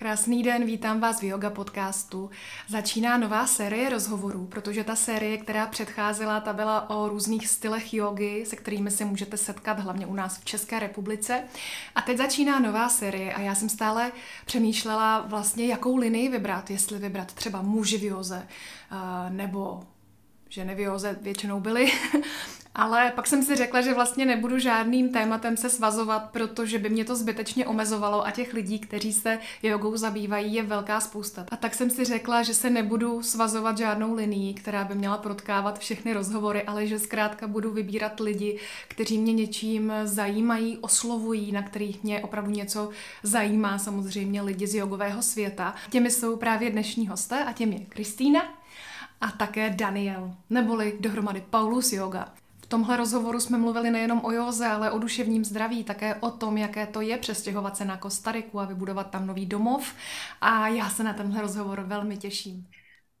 Krásný den, vítám vás v Yoga podcastu. Začíná nová série rozhovorů, protože ta série, která předcházela, ta byla o různých stylech jogy, se kterými se můžete setkat hlavně u nás v České republice. A teď začíná nová série a já jsem stále přemýšlela vlastně, jakou linii vybrat, jestli vybrat třeba muži v joze, eh, nebo ženy v joze většinou byly, ale pak jsem si řekla, že vlastně nebudu žádným tématem se svazovat, protože by mě to zbytečně omezovalo a těch lidí, kteří se jogou zabývají, je velká spousta. A tak jsem si řekla, že se nebudu svazovat žádnou linií, která by měla protkávat všechny rozhovory, ale že zkrátka budu vybírat lidi, kteří mě něčím zajímají, oslovují, na kterých mě opravdu něco zajímá, samozřejmě lidi z jogového světa. Těmi jsou právě dnešní hosté a těmi je Kristýna, a také Daniel, neboli dohromady Paulus Yoga tomhle rozhovoru jsme mluvili nejenom o józe, ale o duševním zdraví, také o tom, jaké to je přestěhovat se na Kostariku a vybudovat tam nový domov. A já se na tenhle rozhovor velmi těším.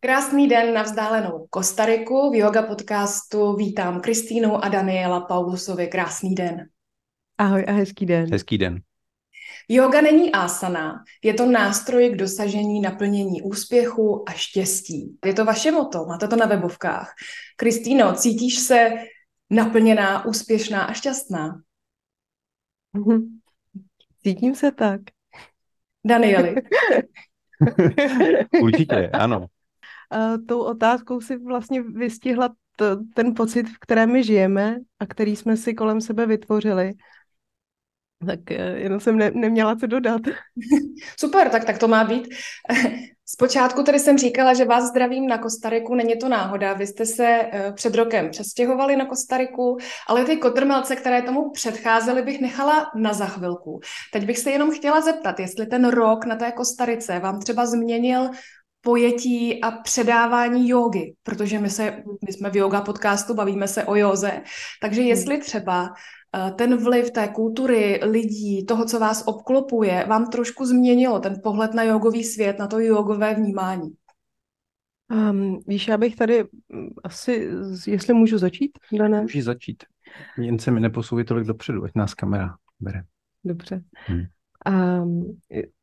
Krásný den na vzdálenou Kostariku. V yoga podcastu vítám Kristýnu a Daniela Paulusovi. Krásný den. Ahoj a hezký den. Hezký den. Yoga není asana, je to nástroj k dosažení naplnění úspěchu a štěstí. Je to vaše moto, máte to na webovkách. Kristýno, cítíš se naplněná, úspěšná a šťastná? Cítím se tak. Danieli. Určitě, ano. A tou otázkou si vlastně vystihla t- ten pocit, v kterém my žijeme a který jsme si kolem sebe vytvořili. Tak eh, jenom jsem ne- neměla co dodat. Super, tak, tak to má být. Zpočátku tedy jsem říkala, že vás zdravím na Kostariku, není to náhoda. Vy jste se eh, před rokem přestěhovali na Kostariku, ale ty kotrmelce, které tomu předcházely, bych nechala na za chvilku. Teď bych se jenom chtěla zeptat, jestli ten rok na té Kostarice vám třeba změnil pojetí a předávání jogy, protože my, se, my jsme v yoga podcastu, bavíme se o józe, takže jestli třeba ten vliv té kultury, lidí, toho, co vás obklopuje, vám trošku změnilo ten pohled na jogový svět, na to jogové vnímání? Um, víš, já bych tady mm, asi, jestli můžu začít, Dané? Můžeš začít. Jen se mi neposouvej tolik dopředu, ať nás kamera bere. Dobře. Hmm. Um,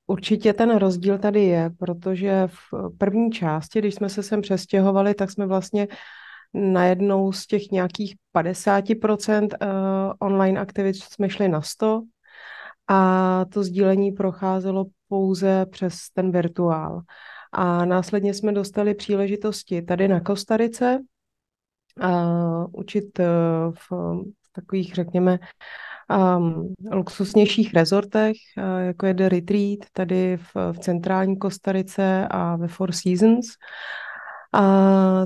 určitě ten rozdíl tady je, protože v první části, když jsme se sem přestěhovali, tak jsme vlastně najednou z těch nějakých 50% eh, online aktivit jsme šli na 100 a to sdílení procházelo pouze přes ten virtuál. A následně jsme dostali příležitosti tady na Kostarice uh, učit uh, v, takových, řekněme, um, luxusnějších rezortech, jako je The Retreat, tady v, v centrální Kostarice a ve Four Seasons. A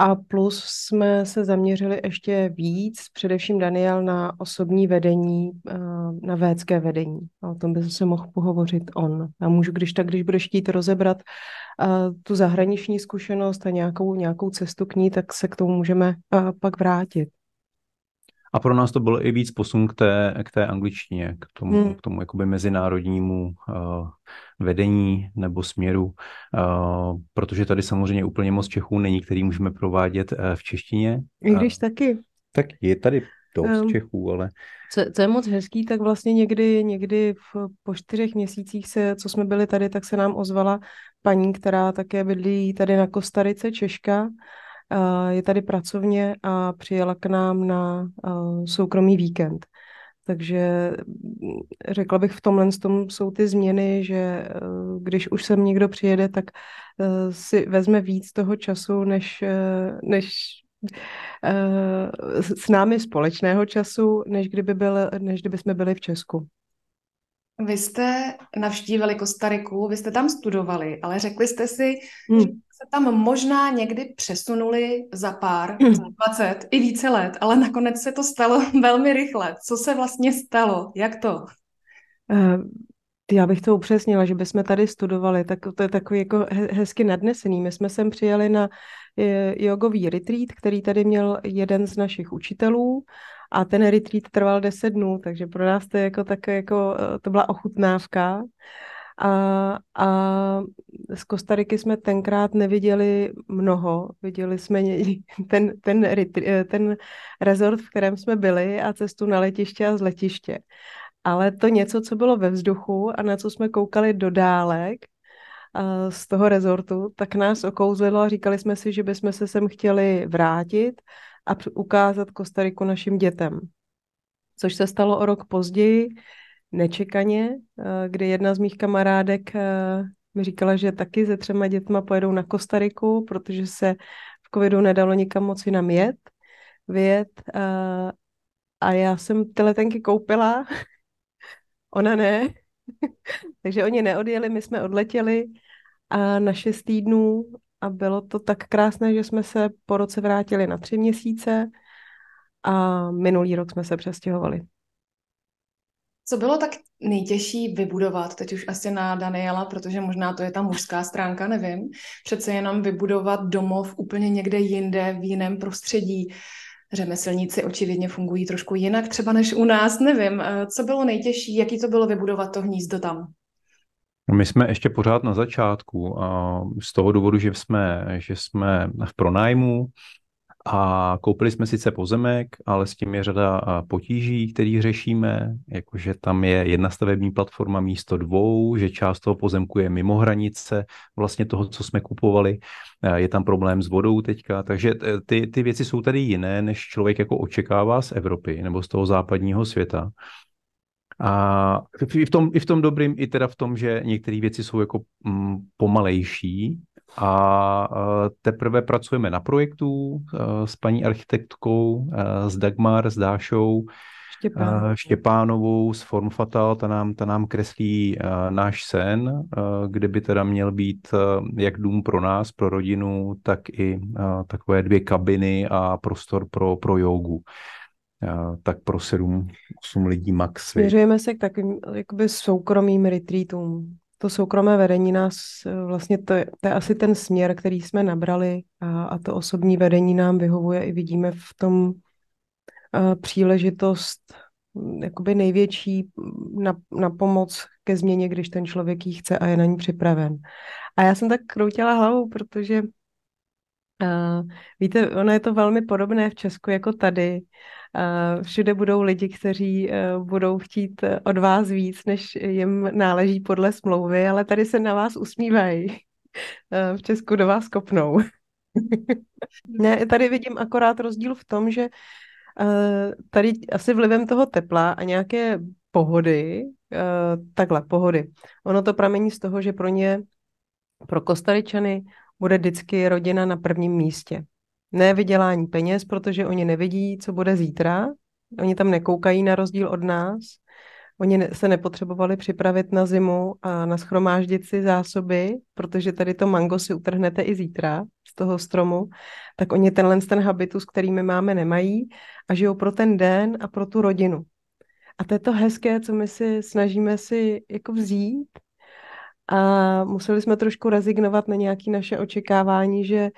a plus jsme se zaměřili ještě víc, především Daniel, na osobní vedení, eh, na védské vedení. O tom by se mohl pohovořit on. A můžu, když tak, když budeš chtít rozebrat eh, tu zahraniční zkušenost a nějakou, nějakou cestu k ní, tak se k tomu můžeme eh, pak vrátit. A pro nás to bylo i víc posun k té, k té angličtině, k tomu, hmm. k tomu jakoby mezinárodnímu uh, vedení nebo směru, uh, protože tady samozřejmě úplně moc Čechů není, který můžeme provádět uh, v češtině. I když uh, taky. Tak je tady dost um, Čechů, ale... Co, co je moc hezký, tak vlastně někdy, někdy v, po čtyřech měsících, se, co jsme byli tady, tak se nám ozvala paní, která také bydlí tady na Kostarice, Češka, je tady pracovně a přijela k nám na soukromý víkend. Takže mm, řekla bych, v tomhle tom jsou ty změny, že e, když už sem někdo přijede, tak si vezme víc toho času, než, než s námi společného času, než kdyby, byl, než kdyby jsme byli v Česku. Vy jste navštívili Kostariku, vy jste tam studovali, ale řekli jste si, hmm. že se tam možná někdy přesunuli za pár, hmm. za 20 i více let, ale nakonec se to stalo velmi rychle. Co se vlastně stalo? Jak to? Uh, já bych to upřesnila, že bychom tady studovali, tak to je takový jako hezky nadnesený. My jsme sem přijeli na eh, jogový retreat, který tady měl jeden z našich učitelů a ten retreat trval 10 dnů, takže pro nás to je jako tak, jako, eh, to byla ochutnávka. A, a z Kostariky jsme tenkrát neviděli mnoho. Viděli jsme ten, ten, eh, ten rezort, v kterém jsme byli a cestu na letiště a z letiště. ale to něco, co bylo ve vzduchu a na co jsme koukali do dálek z toho rezortu, tak nás okouzlilo a říkali jsme si, že bychom se sem chtěli vrátit a ukázat Kostariku našim dětem. Což se stalo o rok později, nečekaně, kdy jedna z mých kamarádek mi říkala, že taky se třema dětma pojedou na Kostariku, protože se v covidu nedalo nikam moc jinam jet, vyjet. A já jsem ty letenky koupila, ona ne. Takže oni neodjeli, my jsme odletěli a na šest týdnů a bylo to tak krásné, že jsme se po roce vrátili na tři měsíce a minulý rok jsme se přestěhovali. Co bylo tak nejtěžší vybudovat, teď už asi na Daniela, protože možná to je ta mužská stránka, nevím, přece jenom vybudovat domov úplně někde jinde, v jiném prostředí. Řemeslníci očividně fungují trošku jinak třeba než u nás, nevím. Eh, co bylo nejtěžší, jaký to bylo vybudovat to hnízdo tam? My jsme ještě pořád na začátku a z toho důvodu, že jsme, že jsme v pronájmu, a koupili jsme sice pozemek, ale s tím je řada potíží, který řešíme, jakože tam je jedna stavební platforma místo dvou, že část toho pozemku je mimo hranice vlastně toho, co jsme kupovali. Je tam problém s vodou teďka, takže ty, ty věci jsou tady jiné, než člověk jako očekává z Evropy nebo z toho západního světa. A i v tom, i v tom dobrým, i teda v tom, že některé věci jsou jako mm, pomalejší, a teprve pracujeme na projektu s paní architektkou, s Dagmar, s Dášou, Štěpán. Štěpánovou z Formfatal, ta nám, ta nám kreslí náš sen, kde by teda měl být jak dům pro nás, pro rodinu, tak i takové dvě kabiny a prostor pro, pro jogu. Tak pro sedm, osm lidí max. Směřujeme se k takovým jakoby soukromým retreatům to soukromé vedení nás eh, vlastně to je, to je asi ten směr, který jsme nabrali a, a to osobní vedení nám vyhovuje i vidíme v tom uh, příležitost mm, jakoby největší mm, na, na pomoc ke změně, když ten člověk ji chce a je na ní připraven. A já jsem tak kroutila hlavou, protože víte, ono je to velmi podobné v Česku jako tady. Všude budou lidi, kteří eh, budou chtít eh, od vás víc, než jim náleží podle smlouvy, ale tady se na vás usmívají. Eh, v Česku do vás kopnou. ne, tady vidím akorát rozdíl v tom, že tady asi vlivem toho tepla a nějaké pohody, takhle, pohody. Ono to pramení z toho, že pro ně, pro Kostaričany, bude vždycky rodina na prvním místě ne vydělání peněz, protože oni nevidí, co bude zítra. Oni tam nekoukají na rozdíl od nás. Oni se nepotřebovali připravit na zimu a na schromáždit si zásoby, protože tady to mango si utrhnete i zítra z toho stromu, tak oni tenhle ten habitus, který my máme, nemají a žijou pro ten den a pro tu rodinu. A to je to hezké, co my si snažíme si jako vzít a museli jsme trošku rezignovat na nějaké naše očekávání, že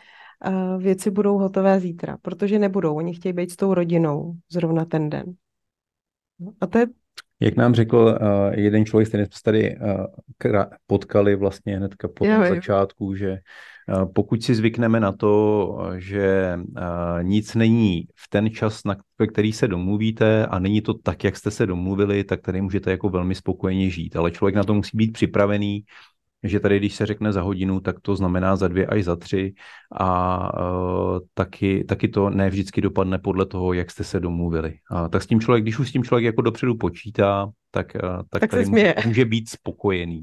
věci budou hotové zítra, protože nebudou. Oni chtějí být s tou rodinou zrovna ten den. A to je jak nám řekl uh, jeden člověk, který jsme se tady uh, potkali vlastně hnedka po začátku, že pokud si zvykneme na to, že uh, nic není v ten čas, na který se domluvíte a není to tak, jak jste se domluvili, tak tady můžete jako velmi spokojeně žít. Ale člověk na to musí být připravený že tady, když se řekne za hodinu, tak to znamená za dvě až za tři a uh, taky, taky to ne vždycky dopadne podle toho, jak jste se domluvili. A tak s tím člověk, když už s tím člověk jako dopředu počítá, tak, uh, tak, tak tady může, může být spokojený.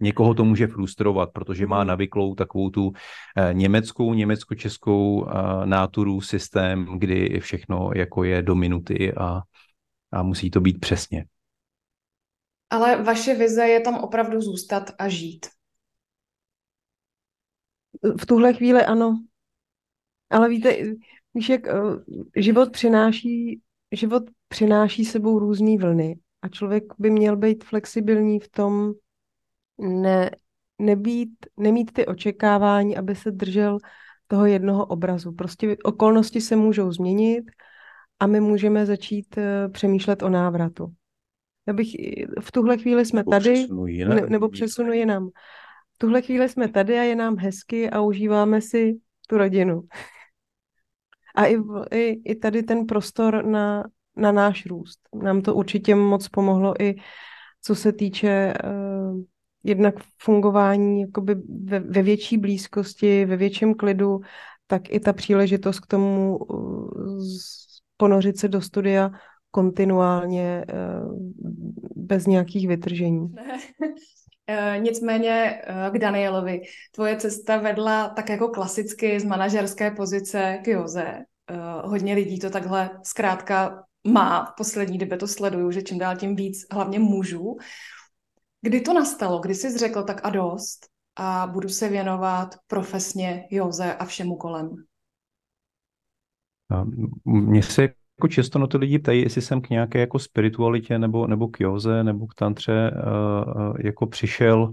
Někoho to může frustrovat, protože má mhm. navyklou takovou tu eh, německou, německo-českou eh, náturu systém, kdy všechno jako je do minuty a, a musí to být přesně. Ale vaše vize je tam opravdu zůstat a žít. V tuhle chvíli ano. Ale víte, víš, jak uh, život přináší, život přináší sebou různé vlny a člověk by měl být flexibilní v tom, ne, nebýt, nemít ty očekávání, aby se držel toho jednoho obrazu. Prostě okolnosti se můžou změnit a my můžeme začít uh, přemýšlet o návratu. Já bych, v tuhle chvíli jsme nebo tady, přesunu jinam, ne, nebo přesunu jinam tuhle chvíli jsme tady a je nám hezky a užíváme si tu rodinu. A i, i, i tady ten prostor na, na náš růst. Nám to určitě moc pomohlo i co se týče uh, jednak fungování jakoby ve, ve větší blízkosti, ve větším klidu, tak i ta příležitost k tomu uh, ponořit se do studia kontinuálně uh, bez nějakých vytržení. Eh, nicméně eh, k Danielovi. Tvoje cesta vedla tak jako klasicky z manažerské pozice k Joze. Eh, hodně lidí to takhle zkrátka má. V poslední době to sleduju, že čím dál tím víc, hlavně mužů. Kdy to nastalo? Kdy jsi řekl tak a dost a budu se věnovat profesně Joze a všemu kolem? Mně se jako často na to lidi ptají, jestli jsem k nějaké jako spiritualitě nebo, nebo k józe nebo k tantře uh, jako přišel,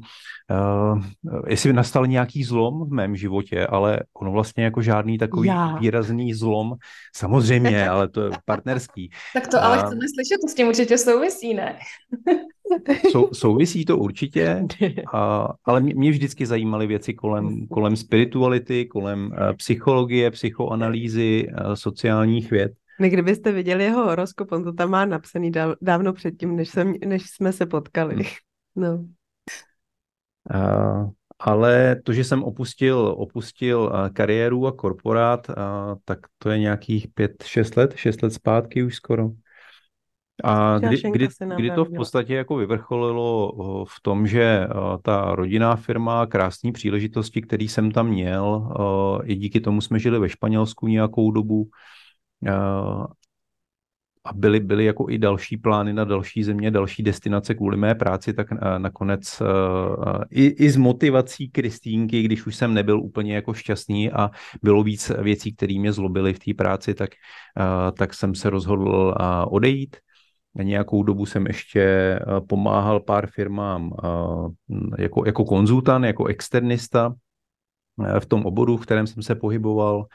uh, jestli nastal nějaký zlom v mém životě, ale ono vlastně jako žádný takový Já. výrazný zlom, samozřejmě, ale to je partnerský. tak to ale uh, chceme slyšet, to s tím určitě souvisí, ne? Sou, souvisí to určitě, a, ale mě, mě vždycky zajímaly věci kolem, kolem spirituality, kolem uh, psychologie, psychoanalýzy, uh, sociálních věd. My kdybyste viděli jeho horoskop, on to tam má napsaný dávno předtím, než, jsem, než jsme se potkali. Hmm. No. Uh, ale to, že jsem opustil, opustil kariéru a korporát, uh, tak to je nějakých pět, šest let, šest let zpátky už skoro. A kdy, kdy, kdy to v podstatě jako vyvrcholilo v tom, že ta rodinná firma, krásné příležitosti, které jsem tam měl, i díky tomu jsme žili ve Španělsku nějakou dobu, a byly, byly jako i další plány na další země, další destinace kvůli mé práci, tak nakonec i, i s motivací Kristýnky, když už jsem nebyl úplně jako šťastný a bylo víc věcí, které mě zlobily v té práci, tak, tak jsem se rozhodl odejít. Nějakou dobu jsem ještě pomáhal pár firmám jako, jako konzultant, jako externista v tom oboru, v kterém jsem se pohyboval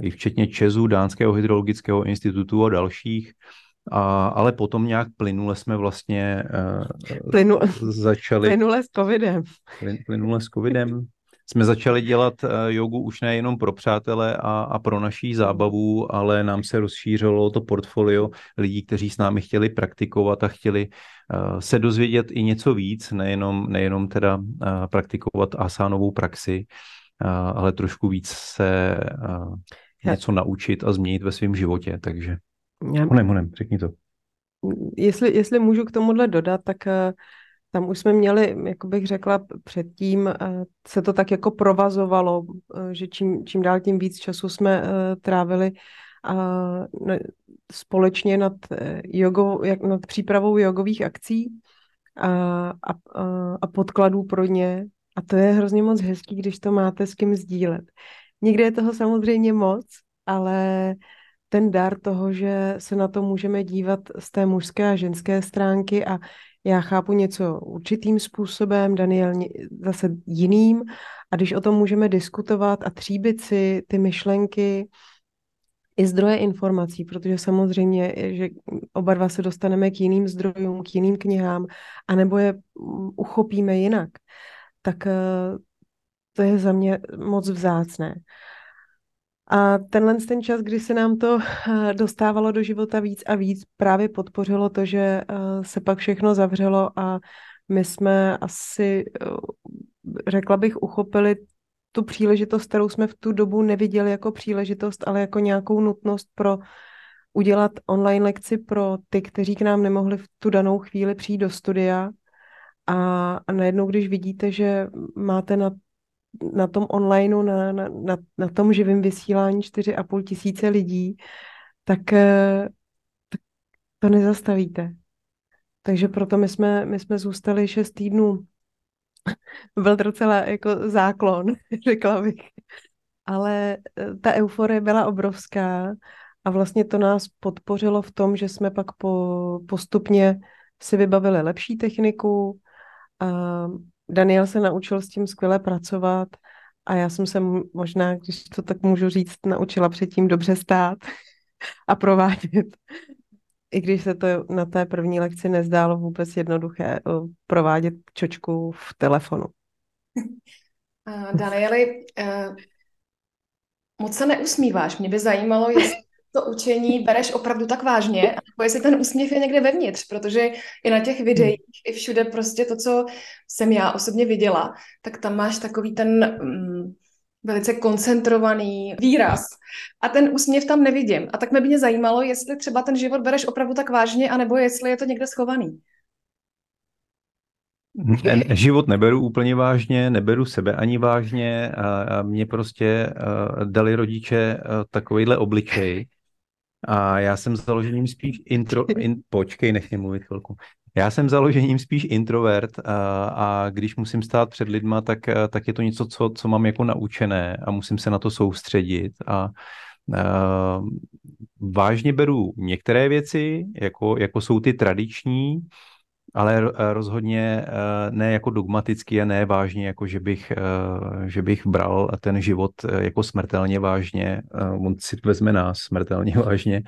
i včetně Česu, Dánského hydrologického institutu a dalších. A, ale potom nějak plynule jsme vlastně uh, Plynu, začali... Plynule s covidem. Plyn, plynule s covidem. Jsme začali dělat uh, jogu už nejenom pro přátele a, a pro naší zábavu, ale nám se rozšířilo to portfolio lidí, kteří s námi chtěli praktikovat a chtěli uh, se dozvědět i něco víc, nejenom, nejenom teda uh, praktikovat asánovou praxi ale trošku víc se něco naučit a změnit ve svém životě, takže Já... honem, honem, řekni to. Jestli, jestli můžu k tomuhle dodat, tak e, tam už jsme měli, jak bych řekla předtím, se to tak jako provazovalo, že čím, čím dál tím víc času jsme trávili a společně nad, jogou, jak, nad přípravou jogových akcí a, a, a podkladů pro ně a to je hrozně moc hezký, když to máte s kým sdílet. Někde je toho samozřejmě moc, ale ten dar toho, že se na to můžeme dívat z té mužské a ženské stránky a já chápu něco určitým způsobem, Daniel zase jiným a když o tom můžeme diskutovat a tříbit si ty myšlenky, i zdroje informací, protože samozřejmě, že oba dva se dostaneme k jiným zdrojům, k jiným knihám, anebo je uchopíme jinak tak eh, to je za mě moc vzácné. A tenhle ten čas, kdy se nám to eh, dostávalo do života víc a víc, právě podpořilo to, že eh, se pak všechno zavřelo a my jsme asi, řekla bych, uchopili tu příležitost, kterou jsme v tu dobu neviděli jako příležitost, ale jako nějakou nutnost pro udělat online lekci pro ty, kteří k nám nemohli v tu danou chvíli přijít do studia a, a najednou, když vidíte, že máte na, na tom onlineu, na, na, na, na tom živém vysílání 4,5 tisíce lidí, tak, eh, tak to nezastavíte. Takže proto my jsme, my jsme zůstali 6 týdnů. Byl to docela jako záklon, řekla bych. Ale eh, ta euforie byla obrovská a vlastně to nás podpořilo v tom, že jsme pak po, postupně si vybavili lepší techniku, Daniel se naučil s tím skvěle pracovat a já jsem se možná, když to tak můžu říct, naučila předtím dobře stát a provádět. I když se to na té první lekci nezdálo vůbec jednoduché eh, provádět čočku v telefonu. Danieli, uh, moc se neusmíváš. Mě by zajímalo, jestli to učení bereš opravdu tak vážně, nebo jestli ten úsměv je někde vevnitř, protože i na těch videích, i všude prostě to, co jsem já osobně viděla, tak tam máš takový ten um, velice koncentrovaný výraz a ten úsměv tam nevidím. A tak mě by mě zajímalo, jestli třeba ten život bereš opravdu tak vážně, anebo jestli je to někde schovaný. Život neberu úplně vážně, neberu sebe ani vážně a, mě prostě dali rodiče takovýhle obličej a já jsem založením spíš intro... In, počkej, nech mě mluvit chvilku. Já jsem založením spíš introvert a, a když musím stát před lidma, tak, tak je to něco, co, co mám jako naučené a musím se na to soustředit a Uh, vážně beru některé věci, jako, jako jsou ty tradiční, ale rozhodně ne jako dogmaticky a ne vážně, jako že bych, že bych bral ten život jako smrtelně vážně. On si vezme nás smrtelně vážně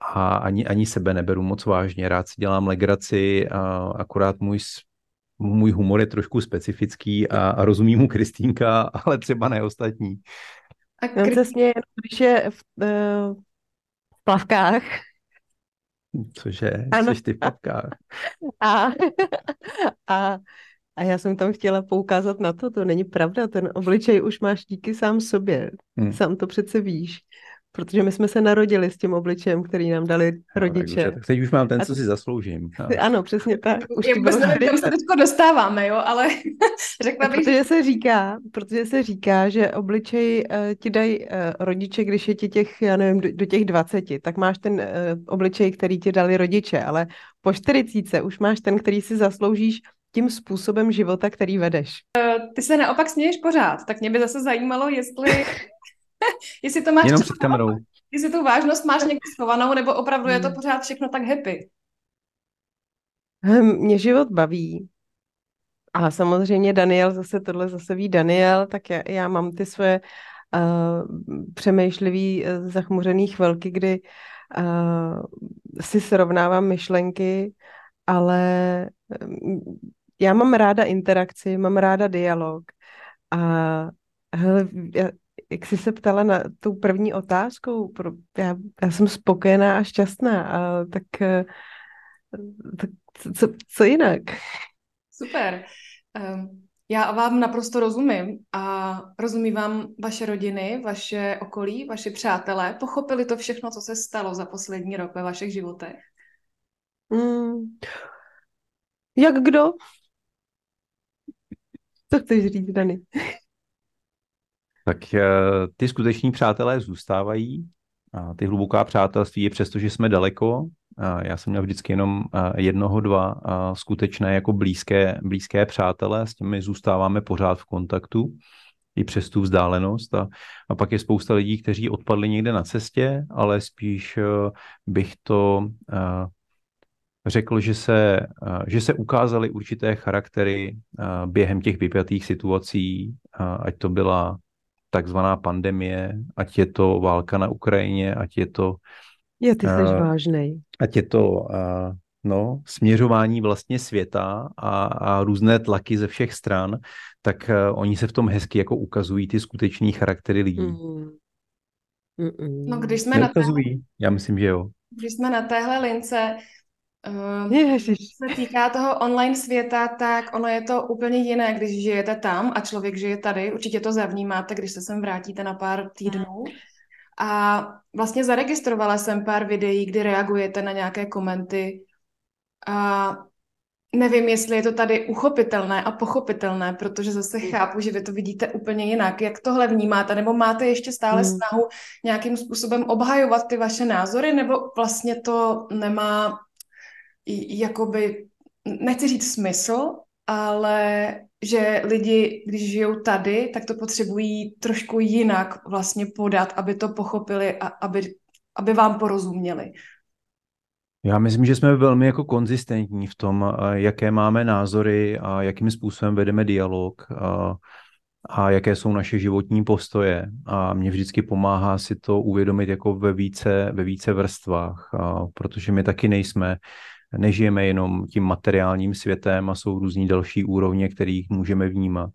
a ani, ani sebe neberu moc vážně. Rád si dělám legraci, a akorát můj můj humor je trošku specifický a, a rozumí mu Kristýnka, ale třeba ne ostatní. A Kristýnka... se směje, když je v, eh, v plavkách. Cože? Ano. Jsi ty plavkách. A, a, a já jsem tam chtěla poukázat na to, to není pravda, ten obličej už máš díky sám sobě. Hmm. Sám to přece víš. Protože my jsme se narodili s tím obličejem, který nám dali rodiče. No, tak teď už mám ten, co si zasloužím. No. Ano, přesně tak. Už Já vůbec nevím, kam se teď dostáváme, jo, ale řekla bych... Protože se říká, protože se říká, že obličej uh, ti dají uh, rodiče, když je ti těch, já nevím, do, do těch 20, tak máš ten uh, obličej, který ti dali rodiče, ale po 40 už máš ten, který si zasloužíš tím způsobem života, který vedeš. Uh, ty se naopak směješ pořád, tak mě by zase zajímalo, jestli jestli to máš Jenom před kamerou. Jestli tu vážnost máš někde schovanou, nebo opravdu je to hmm. pořád všechno tak happy? Hm, mě život baví. A samozřejmě Daniel, zase tohle zase ví Daniel, tak já, já mám ty svoje uh, přemýšlivý, uh, zachmuřený chvilky, kdy uh, si srovnávám myšlenky, ale um, já mám ráda interakci, mám ráda dialog a hele, já, jak jsi se ptala na tu první otázku, pro, já, já jsem spokojená a šťastná, a tak, eh, tak co, co jinak? Super. Um, já vám naprosto rozumím a rozumí vám vaše rodiny, vaše okolí, vaši přátelé. Pochopili to všechno, co se stalo za poslední rok ve vašich životech? Mm, jak kdo? Co chceš říct, Dani? Tak eh, ty skuteční přátelé zůstávají. A ty hluboká přátelství je přesto, že jsme daleko. Já jsem měl vždycky jenom eh, jednoho, dva skutečné jako blízké, blízké přátelé, s těmi zůstáváme pořád v kontaktu i přes tu vzdálenost. A, a pak je spousta lidí, kteří odpadli někde na cestě, ale spíš eh, bych to řekl, že se, že se ukázaly určité charaktery během těch vypjatých situací, ať to byla takzvaná pandemie, ať je to válka na Ukrajině, ať je to... Je, ty jsi uh, vážnej. Ať je to uh, no, směřování vlastně světa a, a různé tlaky ze všech stran, tak uh, oni se v tom hezky jako ukazují ty skutečný charaktery lidí. Mm. No, když jsme na téhle, Já myslím, že jo. Když jsme na téhle lince, Uh, Ježiš. se týká toho online světa, tak ono je to úplně jiné, když žijete tam a člověk žije tady. Určitě to zavnímáte, když se sem vrátíte na pár týdnů. A vlastně zaregistrovala jsem pár videí, kdy reagujete na nějaké komenty. A nevím, jestli je to tady uchopitelné a pochopitelné, protože zase hmm. chápu, že vy to vidíte úplně jinak. Jak tohle vnímáte? Nebo máte ještě stále hmm. snahu nějakým způsobem obhajovat ty vaše názory, nebo vlastně to nemá jakoby, nechci říct smysl, ale že lidi, když žijou tady, tak to potřebují trošku jinak vlastně podat, aby to pochopili a aby, aby vám porozuměli. Já myslím, že jsme velmi jako konzistentní v tom, jaké máme názory a jakým způsobem vedeme dialog a, a jaké jsou naše životní postoje. A mě vždycky pomáhá si to uvědomit jako ve více, ve více vrstvách, a, protože my taky nejsme nežijeme jenom tím materiálním světem a jsou různí další úrovně, kterých můžeme vnímat.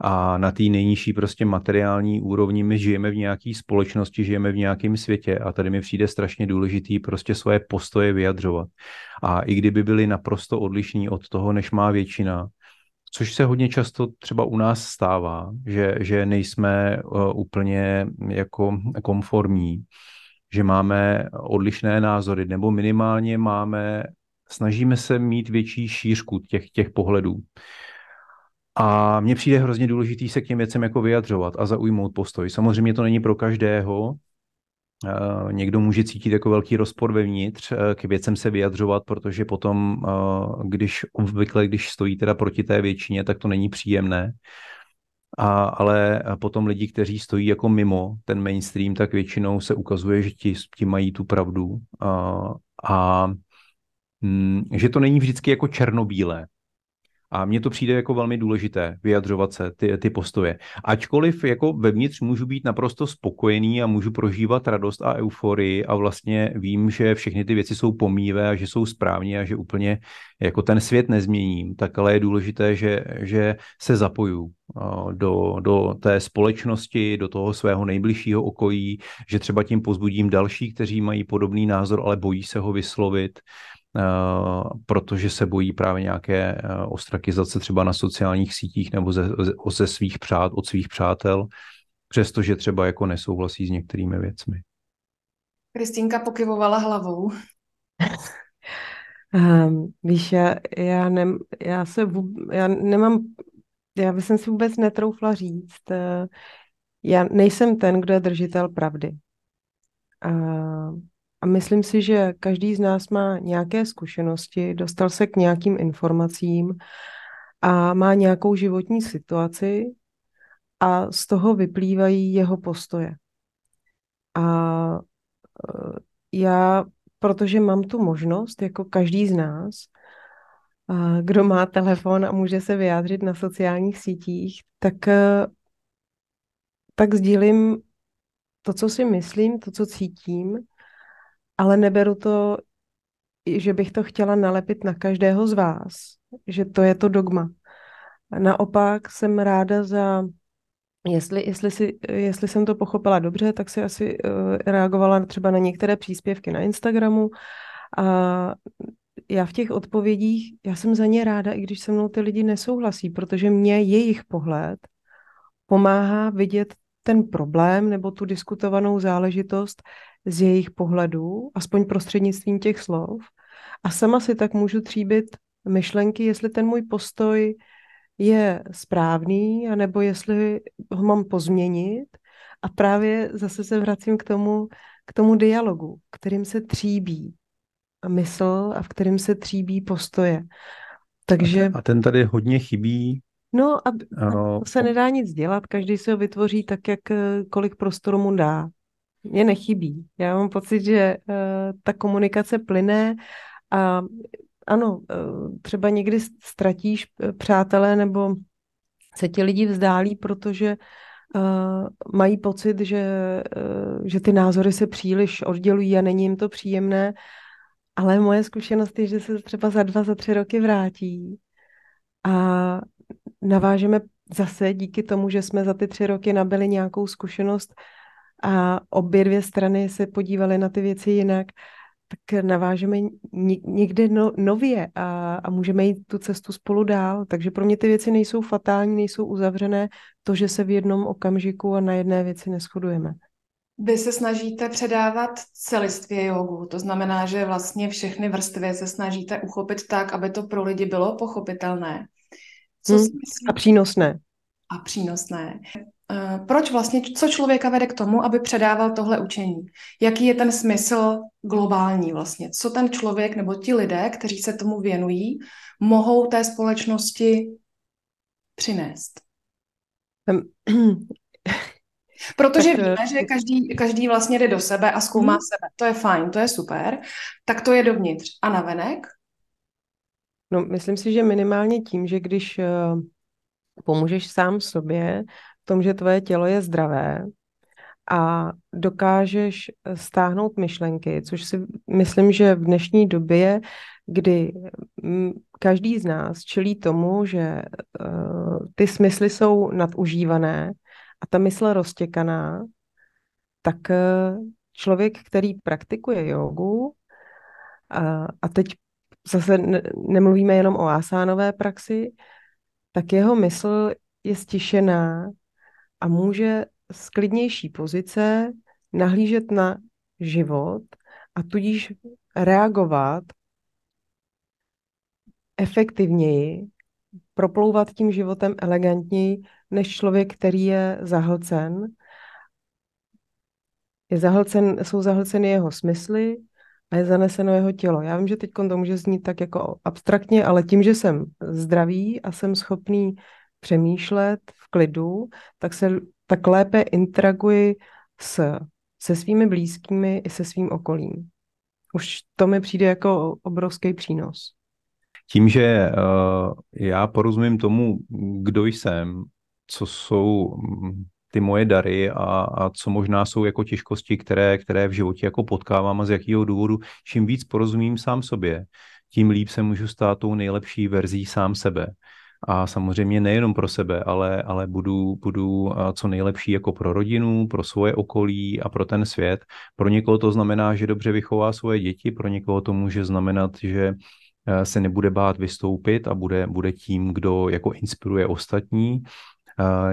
A na té nejnižší prostě materiální úrovni my žijeme v nějaké společnosti, žijeme v nějakém světě a tady mi přijde strašně důležitý prostě svoje postoje vyjadřovat. A i kdyby byly naprosto odlišní od toho, než má většina, což se hodně často třeba u nás stává, že, že nejsme uh, úplně jako konformní, že máme odlišné názory, nebo minimálně máme, snažíme se mít větší šířku těch, těch pohledů. A mně přijde hrozně důležitý se k těm věcem jako vyjadřovat a zaujmout postoj. Samozřejmě to není pro každého. Eh, někdo může cítit jako velký rozpor vevnitř, eh, k věcem se vyjadřovat, protože potom, eh, když obvykle, když stojí teda proti té většině, tak to není příjemné. A, ale potom lidi, kteří stojí jako mimo ten mainstream, tak většinou se ukazuje, že ti, ti mají tu pravdu. A, a že to není vždycky jako černobílé. A mně to přijde jako velmi důležité vyjadřovat se, ty, ty postoje. Ačkoliv jako vevnitř můžu být naprosto spokojený a můžu prožívat radost a euforii a vlastně vím, že všechny ty věci jsou pomívé a že jsou správně a že úplně jako ten svět nezměním, tak ale je důležité, že, že se zapoju do, do té společnosti, do toho svého nejbližšího okolí, že třeba tím pozbudím další, kteří mají podobný názor, ale bojí se ho vyslovit, protože se bojí právě nějaké eh, ostrakizace třeba na sociálních sítích nebo ze, ze svých přát, od svých přátel, přestože třeba jako nesouhlasí s některými věcmi. Kristýnka pokyvovala hlavou. um, víš, já, já, ne, já se já nemám, já bych si vůbec netroufla říct, uh, já nejsem ten, kdo je držitel pravdy. Uh, a myslím si, že každý z nás má nějaké zkušenosti, dostal se k nějakým informacím a má nějakou životní situaci a z toho vyplývají jeho postoje. A e, já, protože mám tu možnost, jako každý z nás, kdo má telefon a může se vyjádřit na sociálních sítích, tak, e, tak sdílím to, co si myslím, to, co cítím ale neberu to, že bych to chtěla nalepit na každého z vás, že to je to dogma. Naopak jsem ráda za, jestli, jestli, si, jestli jsem to pochopila dobře, tak si asi uh, reagovala třeba na některé příspěvky na Instagramu a já v těch odpovědích, já jsem za ně ráda, i když se mnou ty lidi nesouhlasí, protože mě jejich pohled pomáhá vidět ten problém nebo tu diskutovanou záležitost z jejich pohledů, aspoň prostřednictvím těch slov. A sama si tak můžu tříbit myšlenky, jestli ten můj postoj je správný, anebo jestli ho mám pozměnit. A právě zase se vracím k tomu, k tomu dialogu, kterým se tříbí mysl a v kterým se tříbí postoje. Takže... A ten tady hodně chybí. No a, a se nedá nic dělat, každý se ho vytvoří tak, jak kolik prostoru mu dá mě nechybí. Já mám pocit, že uh, ta komunikace plyne a ano, uh, třeba někdy ztratíš eh, přátelé nebo se ti lidi vzdálí, protože uh, mají pocit, že, uh, že ty názory se příliš oddělují a není jim to příjemné, ale moje zkušenost je, že se třeba za dva, za tři roky vrátí a navážeme zase díky tomu, že jsme za ty tři roky nabili nějakou zkušenost, a obě dvě strany se podívaly na ty věci jinak, tak navážeme někde no, nově a, a můžeme jít tu cestu spolu dál. Takže pro mě ty věci nejsou fatální, nejsou uzavřené, to, že se v jednom okamžiku a na jedné věci neschodujeme. Vy se snažíte předávat celistvě jogu, to znamená, že vlastně všechny vrstvy se snažíte uchopit tak, aby to pro lidi bylo pochopitelné. Co hmm, a přínosné. A přínosné. Eh, proč vlastně, co člověka vede k tomu, aby předával tohle učení? Jaký je ten smysl globální vlastně? Co ten člověk nebo ti lidé, kteří se tomu věnují, mohou té společnosti přinést? Protože tak, víme, eh, že každý, každý vlastně jde do sebe a zkoumá hmm. sebe. To je fajn, to je super. Tak to je dovnitř. A navenek? No, myslím si, že minimálně tím, že když uh, pomůžeš sám sobě, tom, že tvoje tělo je zdravé a dokážeš stáhnout myšlenky, což si myslím, že v dnešní době, kdy každý z nás čelí tomu, že uh, ty smysly jsou nadužívané a ta mysl roztěkaná, tak člověk, který praktikuje jogu, a, a teď zase nemluvíme jenom o asánové praxi, tak jeho mysl je stišená a může z klidnější pozice nahlížet na život a tudíž reagovat efektivněji, proplouvat tím životem elegantněji, než člověk, který je zahlcen. Je zahlcen, jsou zahlceny jeho smysly a je zaneseno jeho tělo. Já vím, že teď to může znít tak jako abstraktně, ale tím, že jsem zdravý a jsem schopný přemýšlet klidu, tak se tak lépe interaguji s, se svými blízkými i se svým okolím. Už to mi přijde jako obrovský přínos. Tím, že uh, já porozumím tomu, kdo jsem, co jsou mm, ty moje dary a, a co možná jsou jako těžkosti, které, které v životě jako potkávám a z jakého důvodu, čím víc porozumím sám sobě, tím líp se můžu stát tou nejlepší verzí sám sebe. A samozřejmě nejenom pro sebe, ale, ale budu, budu co nejlepší jako pro rodinu, pro svoje okolí a pro ten svět. Pro někoho to znamená, že dobře vychová svoje děti, pro někoho to může znamenat, že se nebude bát vystoupit a bude, bude tím, kdo jako inspiruje ostatní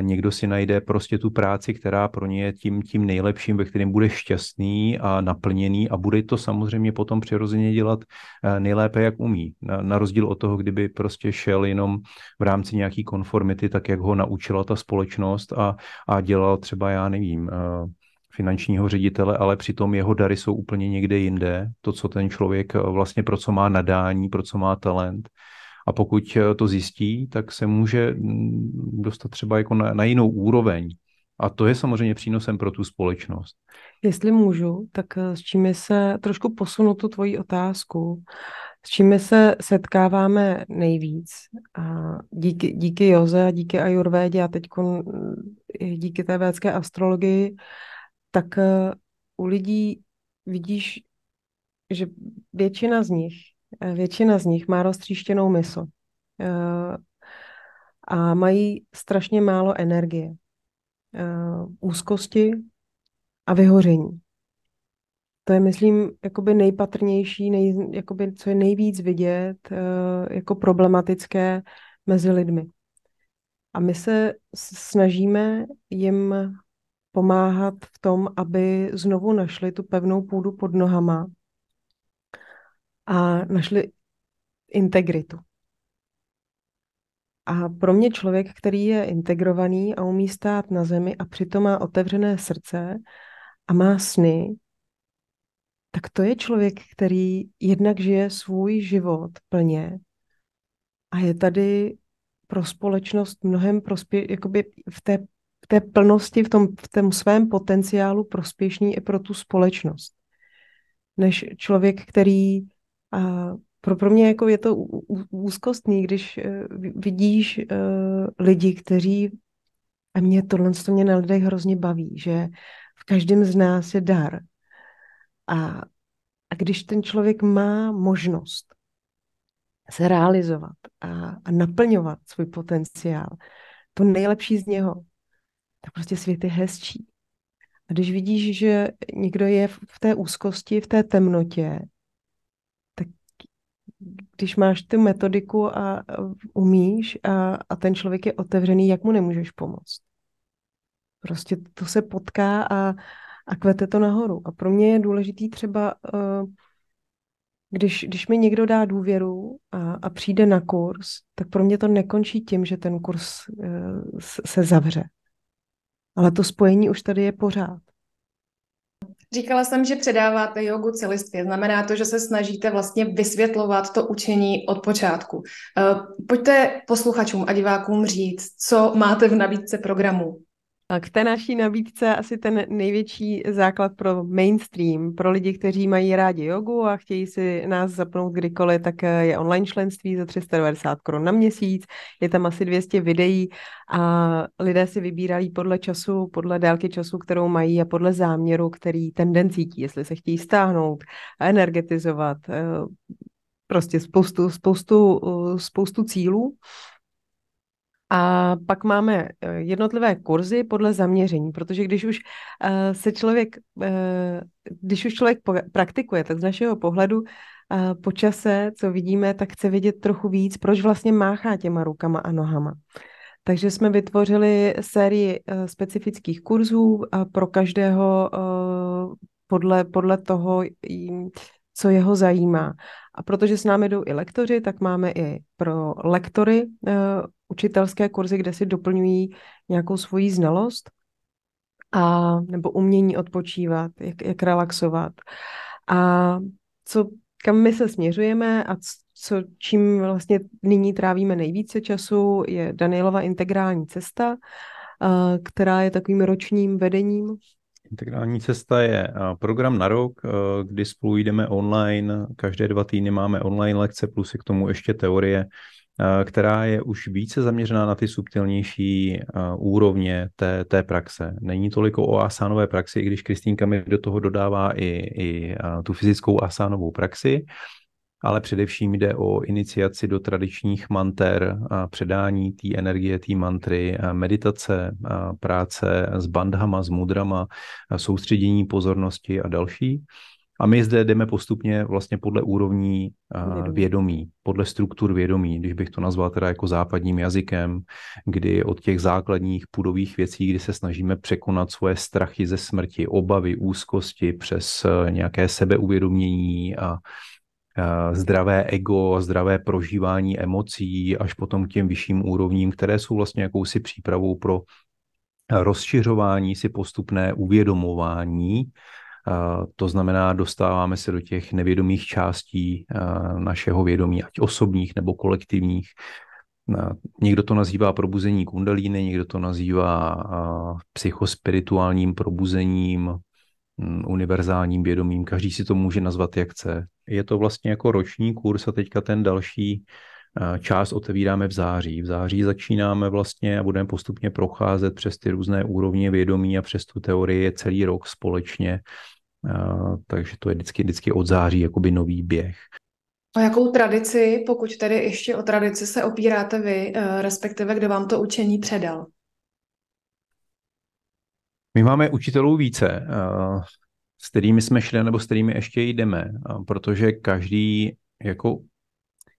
někdo si najde prostě tu práci, která pro ně je tím, tím nejlepším, ve kterém bude šťastný a naplněný a bude to samozřejmě potom přirozeně dělat eh, nejlépe, jak umí. Na, na rozdíl od toho, kdyby prostě šel jenom v rámci nějaký konformity, tak jak ho naučila ta společnost a, a dělal třeba, já nevím, eh, finančního ředitele, ale přitom jeho dary jsou úplně někde jinde. To, co ten člověk eh, vlastně pro co má nadání, pro co má talent, a pokud eh, to zjistí, tak se může mm, dostat třeba jako na, na jinou úroveň. A to je samozřejmě přínosem pro tu společnost. Jestli můžu, tak eh, s čím se trošku posunu tu tvoji otázku, s čím se setkáváme nejvíc. A díky, díky Joze a díky Ajurvédě a teď díky té védské astrologii, tak eh, u lidí vidíš, že většina z nich většina z nich má roztříštěnou mysl eh, a mají strašně málo energie, eh, úzkosti a vyhoření. To je, myslím, jakoby nejpatrnější, nej, jakoby, co je nejvíc vidět jako problematické mezi lidmi. A my se snažíme jim pomáhat v tom, aby znovu našli tu pevnou půdu pod nohama a našli integritu. A pro mě člověk, který je integrovaný a umí stát na zemi a přitom má otevřené srdce a má sny, tak to je člověk, který jednak žije svůj život plně a je tady pro společnost mnohem prospě, jakoby v té, v té plnosti, v tom, v tom svém potenciálu prospěšný i pro tu společnost. Než člověk, který a pro, pro mě jako je to úzkostný, když uh, vidíš uh, lidi, kteří, a mě tohle to mě na lidech hrozně baví, že v každém z nás je dar. A, a když ten člověk má možnost se realizovat a, a naplňovat svůj potenciál, to nejlepší z něho, tak prostě svět je hezčí. A když vidíš, že někdo je v té úzkosti, v té temnotě, když máš tu metodiku a umíš a, a ten člověk je otevřený, jak mu nemůžeš pomoct? Prostě to se potká a, a kvete to nahoru. A pro mě je důležitý třeba, uh, když, když mi někdo dá důvěru a, a přijde na kurz, tak pro mě to nekončí tím, že ten kurz uh, se zavře. Ale to spojení už tady je pořád. Říkala jsem, že předáváte jogu celistvě. Znamená to, že se snažíte vlastně vysvětlovat to učení od počátku. Eh, pojďte posluchačům a divákům říct, co máte v nabídce programu. K té naší nabídce asi ten největší základ pro mainstream, pro lidi, kteří mají rádi jogu a chtějí si nás zapnout kdykoliv, tak eh, je online členství za 390 korun na měsíc. Je tam asi 200 videí a lidé si vybírají podle času, podle délky času, kterou mají a podle záměru, který ten den cítí, jestli se chtějí stáhnout, energetizovat, eh, prostě spoustu, spoustu, eh, spoustu cílů. A pak máme eh, jednotlivé kurzy podle zaměření, protože když už uh, se člověk, uh, když už člověk praktikuje, tak z našeho pohledu po čase, co vidíme, tak chce vidět trochu víc, proč vlastně máchá těma rukama a nohama. Takže jsme vytvořili sérii specifických kurzů pro každého podle, podle toho, co jeho zajímá. A protože s námi jdou i lektoři, tak máme i pro lektory učitelské kurzy, kde si doplňují nějakou svoji znalost a nebo umění odpočívat, jak, jak relaxovat. A co, kam my se směřujeme a co, čím vlastně nyní trávíme nejvíce času, je Danielova integrální cesta, která je takovým ročním vedením Integrální cesta je program na rok, kdy spolu jdeme online, každé dva týdny máme online lekce, plus je k tomu ještě teorie, která je už více zaměřená na ty subtilnější úrovně té, té praxe. Není toliko o asánové praxi, i když Kristýnka mi do toho dodává i, i tu fyzickou asánovou praxi, ale především jde o iniciaci do tradičních manter, předání té energie, té mantry, meditace, práce s bandhama, s mudrama, soustředění pozornosti a další. A my zde jdeme postupně vlastně podle úrovní vědomí. vědomí, podle struktur vědomí, když bych to nazval teda jako západním jazykem, kdy od těch základních pudových věcí, kdy se snažíme překonat svoje strachy ze smrti, obavy, úzkosti přes e, nějaké sebeuvědomění a Eh, zdravé ego, zdravé prožívání emocí až potom k těm vyšším úrovním, které jsou vlastně jakousi přípravou pro rozšiřování si postupné uvědomování. To znamená, dostáváme se do těch nevědomých částí eh, našeho vědomí, ať osobních nebo kolektivních. Někdo to nazývá probuzení kundalíny, někdo to nazývá psychospirituálním probuzením, univerzálním vědomím, každý si to může nazvat jak chce. Je to vlastně jako roční kurz a teďka ten další část otevíráme v září. V září začínáme vlastně a budeme postupně procházet přes ty různé úrovně vědomí a přes tu teorii celý rok společně. Eh, takže to je vždycky, vždycky od září jakoby nový běh. O jakou tradici, pokud tedy ještě o tradici se opíráte vy, eh, respektive kdo vám to učení předal? My máme učitelů více, eh, s kterými jsme šli nebo s kterými ještě jdeme, protože každý, jako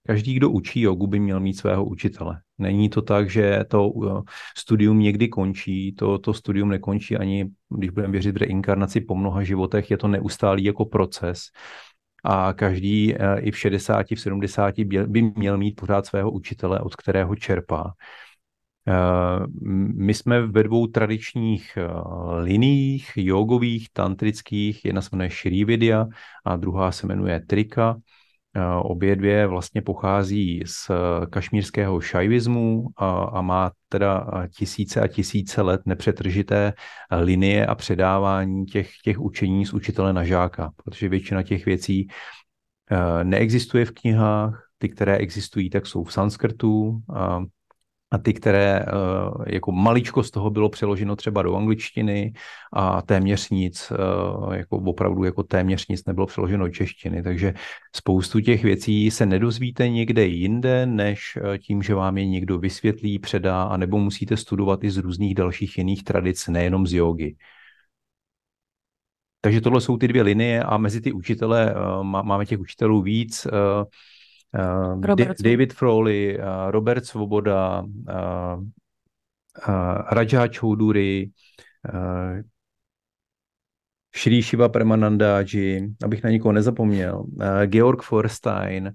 každý, kdo učí jogu, by měl mít svého učitele. Není to tak, že to eh, studium někdy končí, to, to studium nekončí ani, když budeme věřit v reinkarnaci po mnoha životech, je to neustálý jako proces a každý eh, i v 60, v 70 by měl mít pořád svého učitele, od kterého čerpá. Eh, my jsme ve dvou tradičních eh, liniích, jogových, tantrických. Jedna se jmenuje Shrividya a druhá se jmenuje Trika. Eh, obě dvě vlastně pochází z kašmírského šajvismu a, a má teda tisíce a tisíce let nepřetržité linie a předávání těch, těch učení z učitele na žáka, protože většina těch věcí neexistuje v knihách, ty, které existují, tak jsou v sanskrtu, a ty, které eh, jako maličko z toho bylo přeloženo třeba do angličtiny a téměř nic, eh, jako opravdu jako téměř nic nebylo přeloženo do češtiny, takže spoustu těch věcí se nedozvíte někde jinde, než eh, tím, že vám je někdo vysvětlí, předá, anebo musíte studovat i z různých dalších jiných tradic, nejenom z jogy. Takže tohle jsou ty dvě linie a mezi ty učitele máme těch učitelů víc. Uh, Robert David Froley, uh, Robert Svoboda, uh, uh, Raja Choudhury, uh, Shri Shiva Premanandaji, abych na nikoho nezapomněl, Georg Forstein.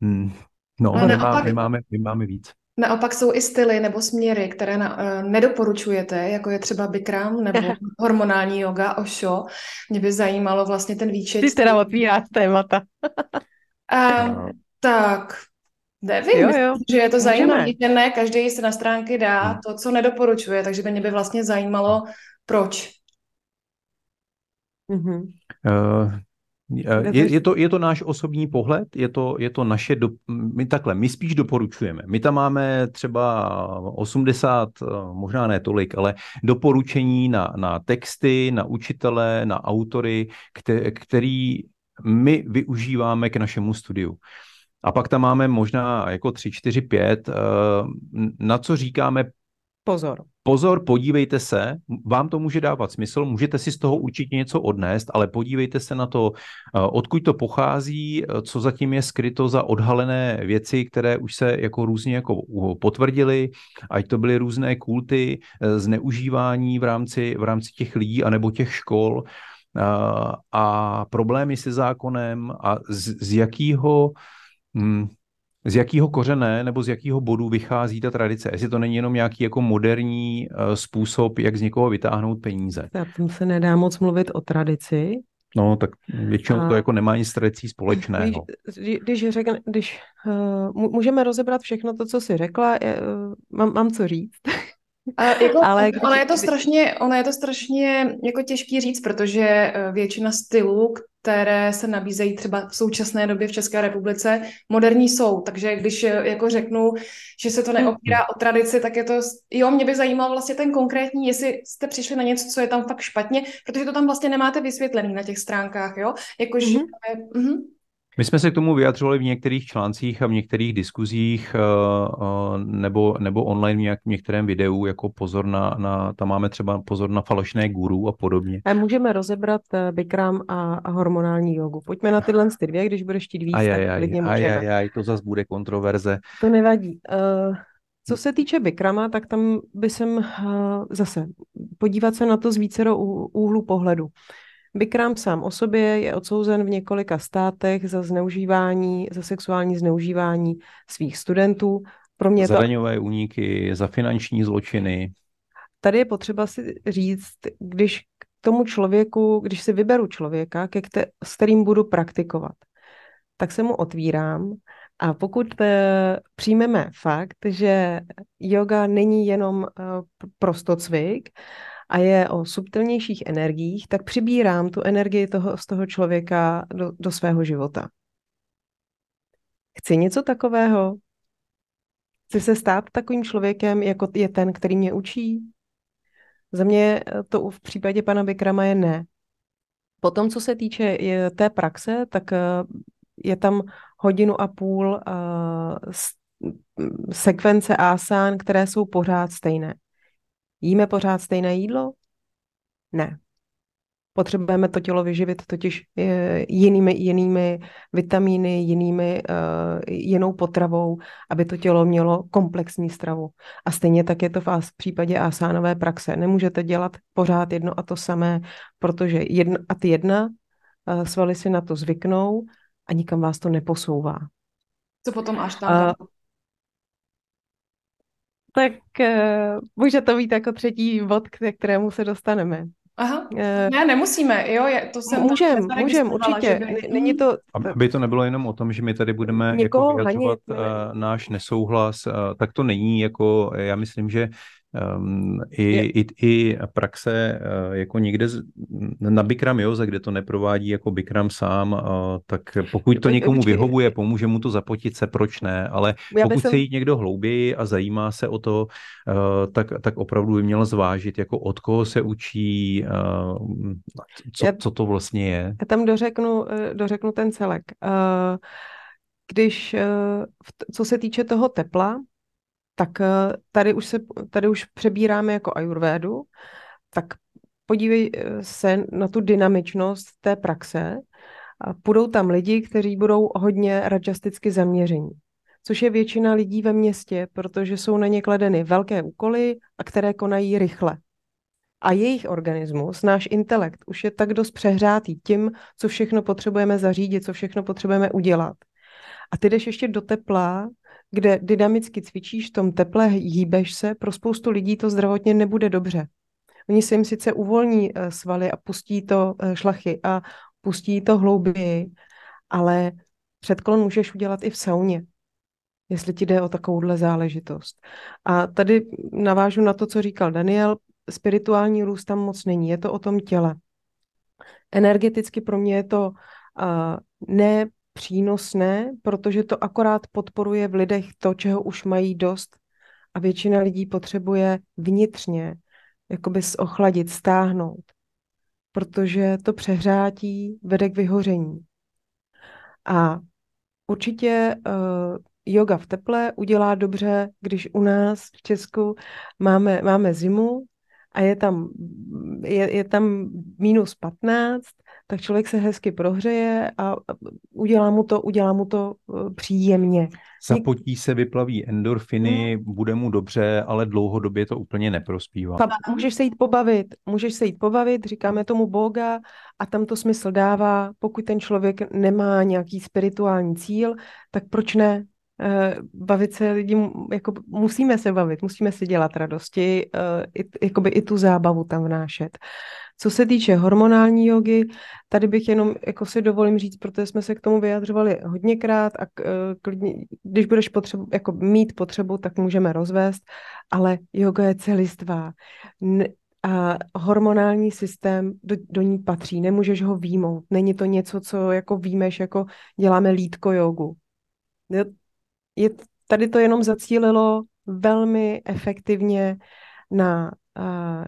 Hmm. No, my, naopak, máme, my, máme, my máme víc. Naopak jsou i styly nebo směry, které na, uh, nedoporučujete, jako je třeba Bikram nebo hormonální yoga, Osho. Mě by zajímalo vlastně ten výčet. Ty teda otvíráš témata. uh, tak, nevím, jo, jo. že je to zajímavé, že ne, každý se na stránky dá hmm. to, co nedoporučuje, takže by mě by vlastně zajímalo, proč. Mm-hmm. Uh, je, je, to, je to náš osobní pohled, je to, je to naše, do, my takhle, my spíš doporučujeme. My tam máme třeba 80, eh, možná ne tolik, ale doporučení na, na texty, na učitele, na autory, který my využíváme k našemu studiu. A pak tam máme možná jako 3, 4, 5, na co říkáme Pozor. Pozor, podívejte se, vám to může dávat smysl, můžete si z toho určitě něco odnést, ale podívejte se na to, eh, odkud to pochází, eh, co zatím je skryto za odhalené věci, které už se jako různě jako potvrdily, ať to byly různé kulty, eh, zneužívání v rámci, v rámci těch lidí anebo těch škol a problémy se zákonem a z, z jakého z jakého kořené nebo z jakého bodu vychází ta tradice? Jestli to není jenom nějaký jako moderní uh, způsob, jak z někoho vytáhnout peníze. Tak tam se nedá moc mluvit o tradici. No, tak většinou a... to jako nemá nic s tradicí společného. Když, když, řekne, když uh, můžeme rozebrat všechno to, co jsi řekla, uh, mám, mám co říct. A jako, ale ono, je to strašně, ono je to strašně jako těžký říct, protože většina stylů, které se nabízejí třeba v současné době v České republice, moderní jsou. Takže když eh, jako řeknu, že se to neopírá o tradici, tak je to, jo, mě by zajímal vlastně ten konkrétní, jestli jste přišli na něco, co je tam fakt špatně, protože to tam vlastně nemáte vysvětlený na těch stránkách, jo. Jakože, mm-hmm. uh-huh. My jsme se k tomu vyjadřovali v některých článcích a v některých diskuzích eh, eh, nebo, nebo online v, nějak, v některém videu, jako pozor na, na, tam máme třeba pozor na falešné guru a podobně. A můžeme rozebrat eh, Bikram a, a hormonální jogu. Pojďme na tyhle ty dvě, když budeš chtít víc, aj, tak aj, klidně aj, aj, aj, to zase bude kontroverze. To nevadí. Uh, co se týče Bikrama, tak tam by jsem uh, zase podívat se na to z vícero úhlu pohledu. Bikram sám o sobě je odsouzen v několika státech za zneužívání, za sexuální zneužívání svých studentů. Pro mě za to... daňové úniky, za finanční zločiny. Tady je potřeba si říct, když k tomu člověku, když si vyberu člověka, ke kte- s kterým budu praktikovat, tak se mu otvírám a pokud e, přijmeme fakt, že yoga není jenom e, prostocvik, a je o subtilnějších energiích, tak přibírám tu energii toho, z toho člověka do, do svého života. Chci něco takového? Chci se stát takovým člověkem, jako je ten, který mě učí? Za mě to v případě pana Bikrama je ne. Potom, co se týče té praxe, tak eh, je tam hodinu a půl uh, sekvence asán, které jsou pořád stejné. Jíme pořád stejné jídlo? Ne. Potřebujeme to tělo vyživit totiž eh, jinými, jinými vitamíny, jinými, uh, jinou potravou, aby to tělo mělo komplexní stravu. A stejně tak je to v, v případě asánové praxe. Nemůžete dělat pořád jedno a to samé, protože jedna a ty jedna uh, svaly si na to zvyknou a nikam vás to neposouvá. Co potom až tam? Uh, tak uh, může to být jako třetí bod, k kterému se dostaneme. Aha, uh, ne, nemusíme, jo, je, to jsem Můžem, můžem, určitě. By... Není to... Aby to nebylo jenom o tom, že my tady budeme jako vyjadřovat uh, náš nesouhlas, uh, tak to není jako, já myslím, že Um, i, i, I praxe uh, jako někde z, na Bikram Joze, kde to neprovádí jako Bikram sám, uh, tak pokud to někomu vyhovuje, pomůže mu to zapotit se, proč ne, ale pokud se jít někdo hlouběji a zajímá se o to, uh, tak, tak opravdu by měl zvážit, jako od koho se učí, uh, co, já, co to vlastně je. Já tam dořeknu, dořeknu ten celek. Uh, když, co se týče toho tepla, tak eh, tady už, se, tady už přebíráme jako ajurvédu, tak podívej eh, se na tu dynamičnost té praxe. Budou tam lidi, kteří budou hodně rajasticky zaměření, což je většina lidí ve městě, protože jsou na ně kladeny velké úkoly a které konají rychle. A jejich organismus, náš intelekt, už je tak dost přehrátý tím, co všechno potřebujeme zařídit, co všechno potřebujeme udělat. A ty jdeš ještě do tepla, kde dynamicky cvičíš v tom teple, hýbeš se, pro spoustu lidí to zdravotně nebude dobře. Oni se jim sice uvolní eh, svaly a pustí to eh, šlachy a pustí to hlouběji, ale předklon můžeš udělat i v sauně, jestli ti jde o takovouhle záležitost. A tady navážu na to, co říkal Daniel, spirituální růst tam moc není, je to o tom těle. Energeticky pro mě je to uh, ne přínosné, protože to akorát podporuje v lidech to, čeho už mají dost a většina lidí potřebuje vnitřně jakoby ochladit, stáhnout, protože to přehrátí vede k vyhoření. A určitě uh, yoga v teple udělá dobře, když u nás v Česku máme, máme zimu a je tam, je, je tam minus 15, tak člověk se hezky prohřeje a udělá mu to, udělá mu to eh, příjemně. Zapotí se, vyplaví endorfiny, hmm. bude mu dobře, ale dlouhodobě to úplně neprospívá. Můžeš se jít pobavit, můžeš se jít pobavit, říkáme tomu boga a tam to smysl dává. Pokud ten člověk nemá nějaký spirituální cíl, tak proč ne? Eh, bavit se lidi, jako musíme se bavit, musíme si dělat radosti, uh, i, jakoby i tu zábavu tam vnášet. Co se týče hormonální jogy, tady bych jenom jako si dovolím říct, protože jsme se k tomu vyjadřovali hodněkrát a uh, klidně, když budeš potřebu, jako mít potřebu, tak můžeme rozvést, ale yoga je celistvá. A hormonální systém do, do ní patří, nemůžeš ho výmout. Není to něco, co jako výjmeš, jako děláme lítko jogu je, tady to jenom zacílilo velmi efektivně na,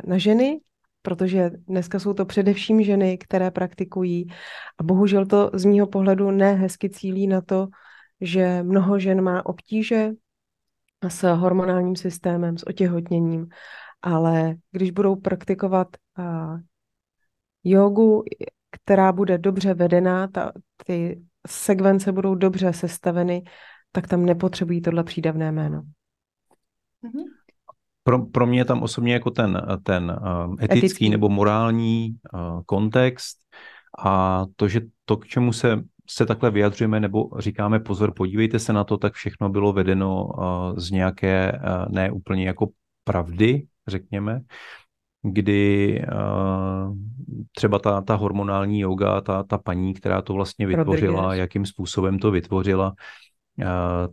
na ženy, protože dneska jsou to především ženy, které praktikují a bohužel to z mýho pohledu nehezky cílí na to, že mnoho žen má obtíže s hormonálním systémem, s otěhotněním, ale když budou praktikovat jogu, která bude dobře vedená, ta, ty sekvence budou dobře sestaveny, tak tam nepotřebují tohle přídavné jméno. Mm-hmm. Pro, pro mě je tam osobně jako ten, ten uh, etický, etický nebo morální uh, kontext a to, že to, k čemu se, se takhle vyjadřujeme nebo říkáme pozor, podívejte se na to, tak všechno bylo vedeno uh, z nějaké ne úplně jako pravdy, řekněme, kdy uh, třeba ta, ta hormonální yoga, ta, ta paní, která to vlastně vytvořila, Rodriguez. jakým způsobem to vytvořila, Eh,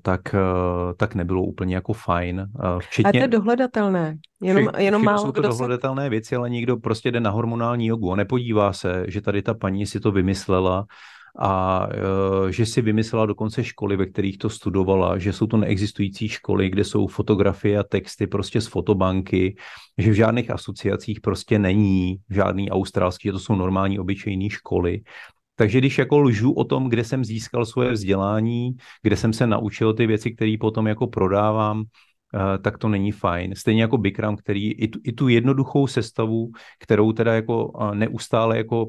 tak, eh, tak nebylo úplně jako fajn. Eh, včetně... A to je dohledatelné. Jenom, Vši, jenom málo jsou to dohledatelné se... věci, ale někdo prostě jde na hormonální jogu a nepodívá se, že tady ta paní si to vymyslela a že si vymyslela dokonce školy, ve kterých to studovala, že jsou to neexistující školy, kde jsou fotografie a texty prostě z fotobanky, že v žádných asociacích prostě není žádný australský, že to jsou normální obyčejné školy takže když jako lžu o tom, kde jsem získal svoje vzdělání, kde jsem se naučil ty věci, které potom jako prodávám, eh, tak to není fajn. Stejně jako Bikram, který i tu, i tu jednoduchou sestavu, kterou teda jako eh, neustále jako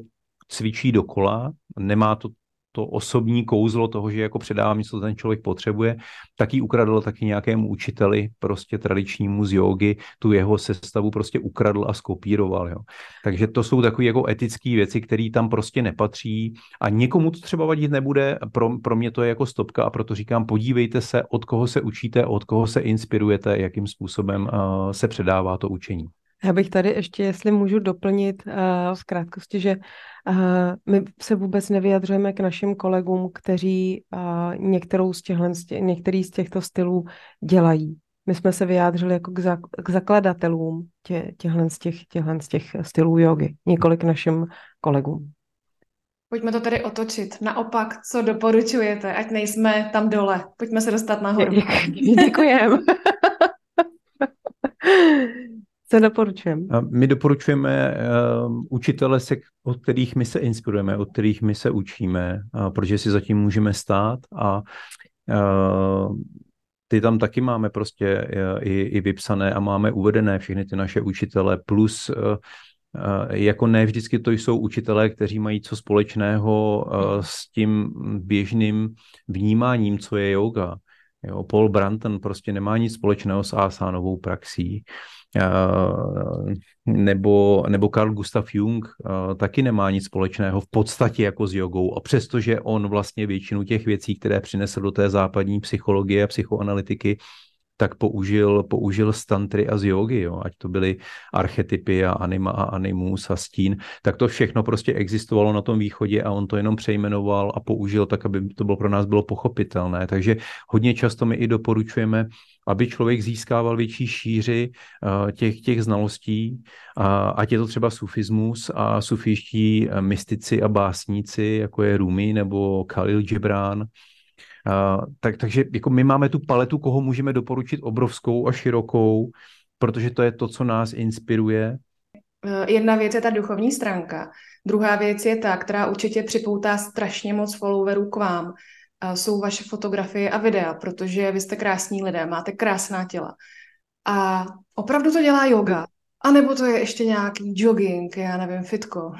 cvičí dokola, nemá to to osobní kouzlo toho, že jako předávám něco, co ten člověk potřebuje, tak ji ukradl taky nějakému učiteli, prostě tradičnímu z jogy, tu jeho sestavu prostě ukradl a skopíroval. Jo. Takže to jsou takové jako etické věci, které tam prostě nepatří a někomu to třeba vadit nebude, pro, pro mě to je jako stopka a proto říkám, podívejte se, od koho se učíte, od koho se inspirujete, jakým způsobem uh, se předává to učení. Já bych tady ještě, jestli můžu doplnit v krátkosti, že uh, my se vůbec nevyjadřujeme k našim kolegům, kteří uh, některou z těchto, některý z těchto stylů dělají. My jsme se vyjádřili jako k, k zakladatelům tě, těchhle, z těch, těchhle z těch stylů jogy, několik našim kolegům. Pojďme to tedy otočit. Naopak, co doporučujete, ať nejsme tam dole. Pojďme se dostat nahoru. Děkujeme. Co doporučujeme? My doporučujeme uh, učitele, se, od kterých my se inspirujeme, od kterých my se učíme, uh, protože si zatím můžeme stát a uh, ty tam taky máme prostě uh, i, i vypsané a máme uvedené všechny ty naše učitele, plus uh, uh, jako ne vždycky to jsou učitelé, kteří mají co společného uh, s tím běžným vnímáním, co je yoga. Jo, Paul Branton prostě nemá nic společného s asánovou praxí. Eh, nebo, nebo Carl Gustav Jung taky nemá nic společného v podstatě jako s jogou. A přestože on vlastně většinu těch věcí, které přinesl do té západní psychologie a psychoanalytiky, tak použil, použil stantry a z jogy, jo, ať to byly archetypy a anima a animus a stín, tak to všechno prostě existovalo na tom východě a on to jenom přejmenoval a použil tak, aby to bylo pro nás bylo pochopitelné. Takže hodně často my i doporučujeme, aby člověk získával větší šíři uh, těch, těch znalostí, uh, ať je to třeba sufismus a sufíští uh, mystici a básníci, jako je Rumi nebo Khalil Gibran, tak, takže jako my máme tu paletu, koho můžeme doporučit obrovskou a širokou, protože to je to, co nás inspiruje. Eh, jedna věc je ta duchovní stránka. Druhá věc je ta, která určitě připoutá strašně moc followerů k vám. jsou vaše fotografie a videa, protože vy jste krásní lidé, máte krásná těla. A opravdu to dělá yoga? A nebo to je ještě nějaký jogging, já nevím, fitko?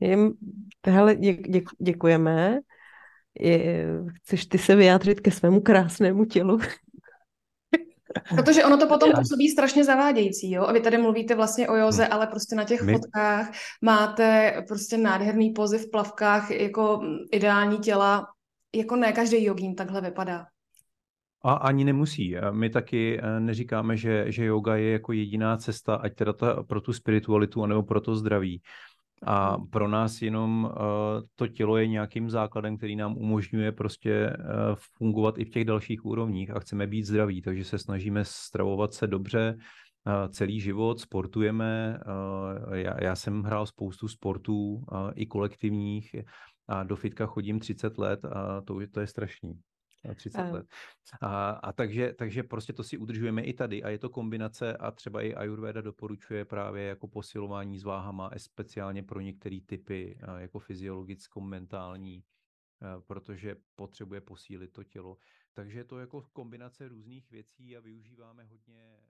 Jim, hele, děk, děk, děkujeme. Je, chceš ty se vyjádřit ke svému krásnému tělu? Protože ono to potom působí strašně zavádějící, jo? A vy tady mluvíte vlastně o joze, hmm. ale prostě na těch My... fotkách máte prostě nádherný pozy v plavkách, jako ideální těla. Jako ne každý jogín takhle vypadá. A ani nemusí. My taky eh, neříkáme, že, že yoga je jako jediná cesta, ať teda ta, pro tu spiritualitu, anebo pro to zdraví. A pro nás jenom uh, to tělo je nějakým základem, který nám umožňuje prostě uh, fungovat i v těch dalších úrovních a chceme být zdraví, takže se snažíme stravovat se dobře uh, celý život, sportujeme. Já, já jsem hrál spoustu sportů, i kolektivních, a do fitka chodím 30 let a to, to je strašný. 30 a. let. A, a takže, takže prostě to si udržujeme i tady a je to kombinace a třeba i Ayurveda doporučuje právě jako posilování s váhama, speciálně pro některé typy jako fyziologicko-mentální, protože potřebuje posílit to tělo. Takže je to jako kombinace různých věcí a využíváme hodně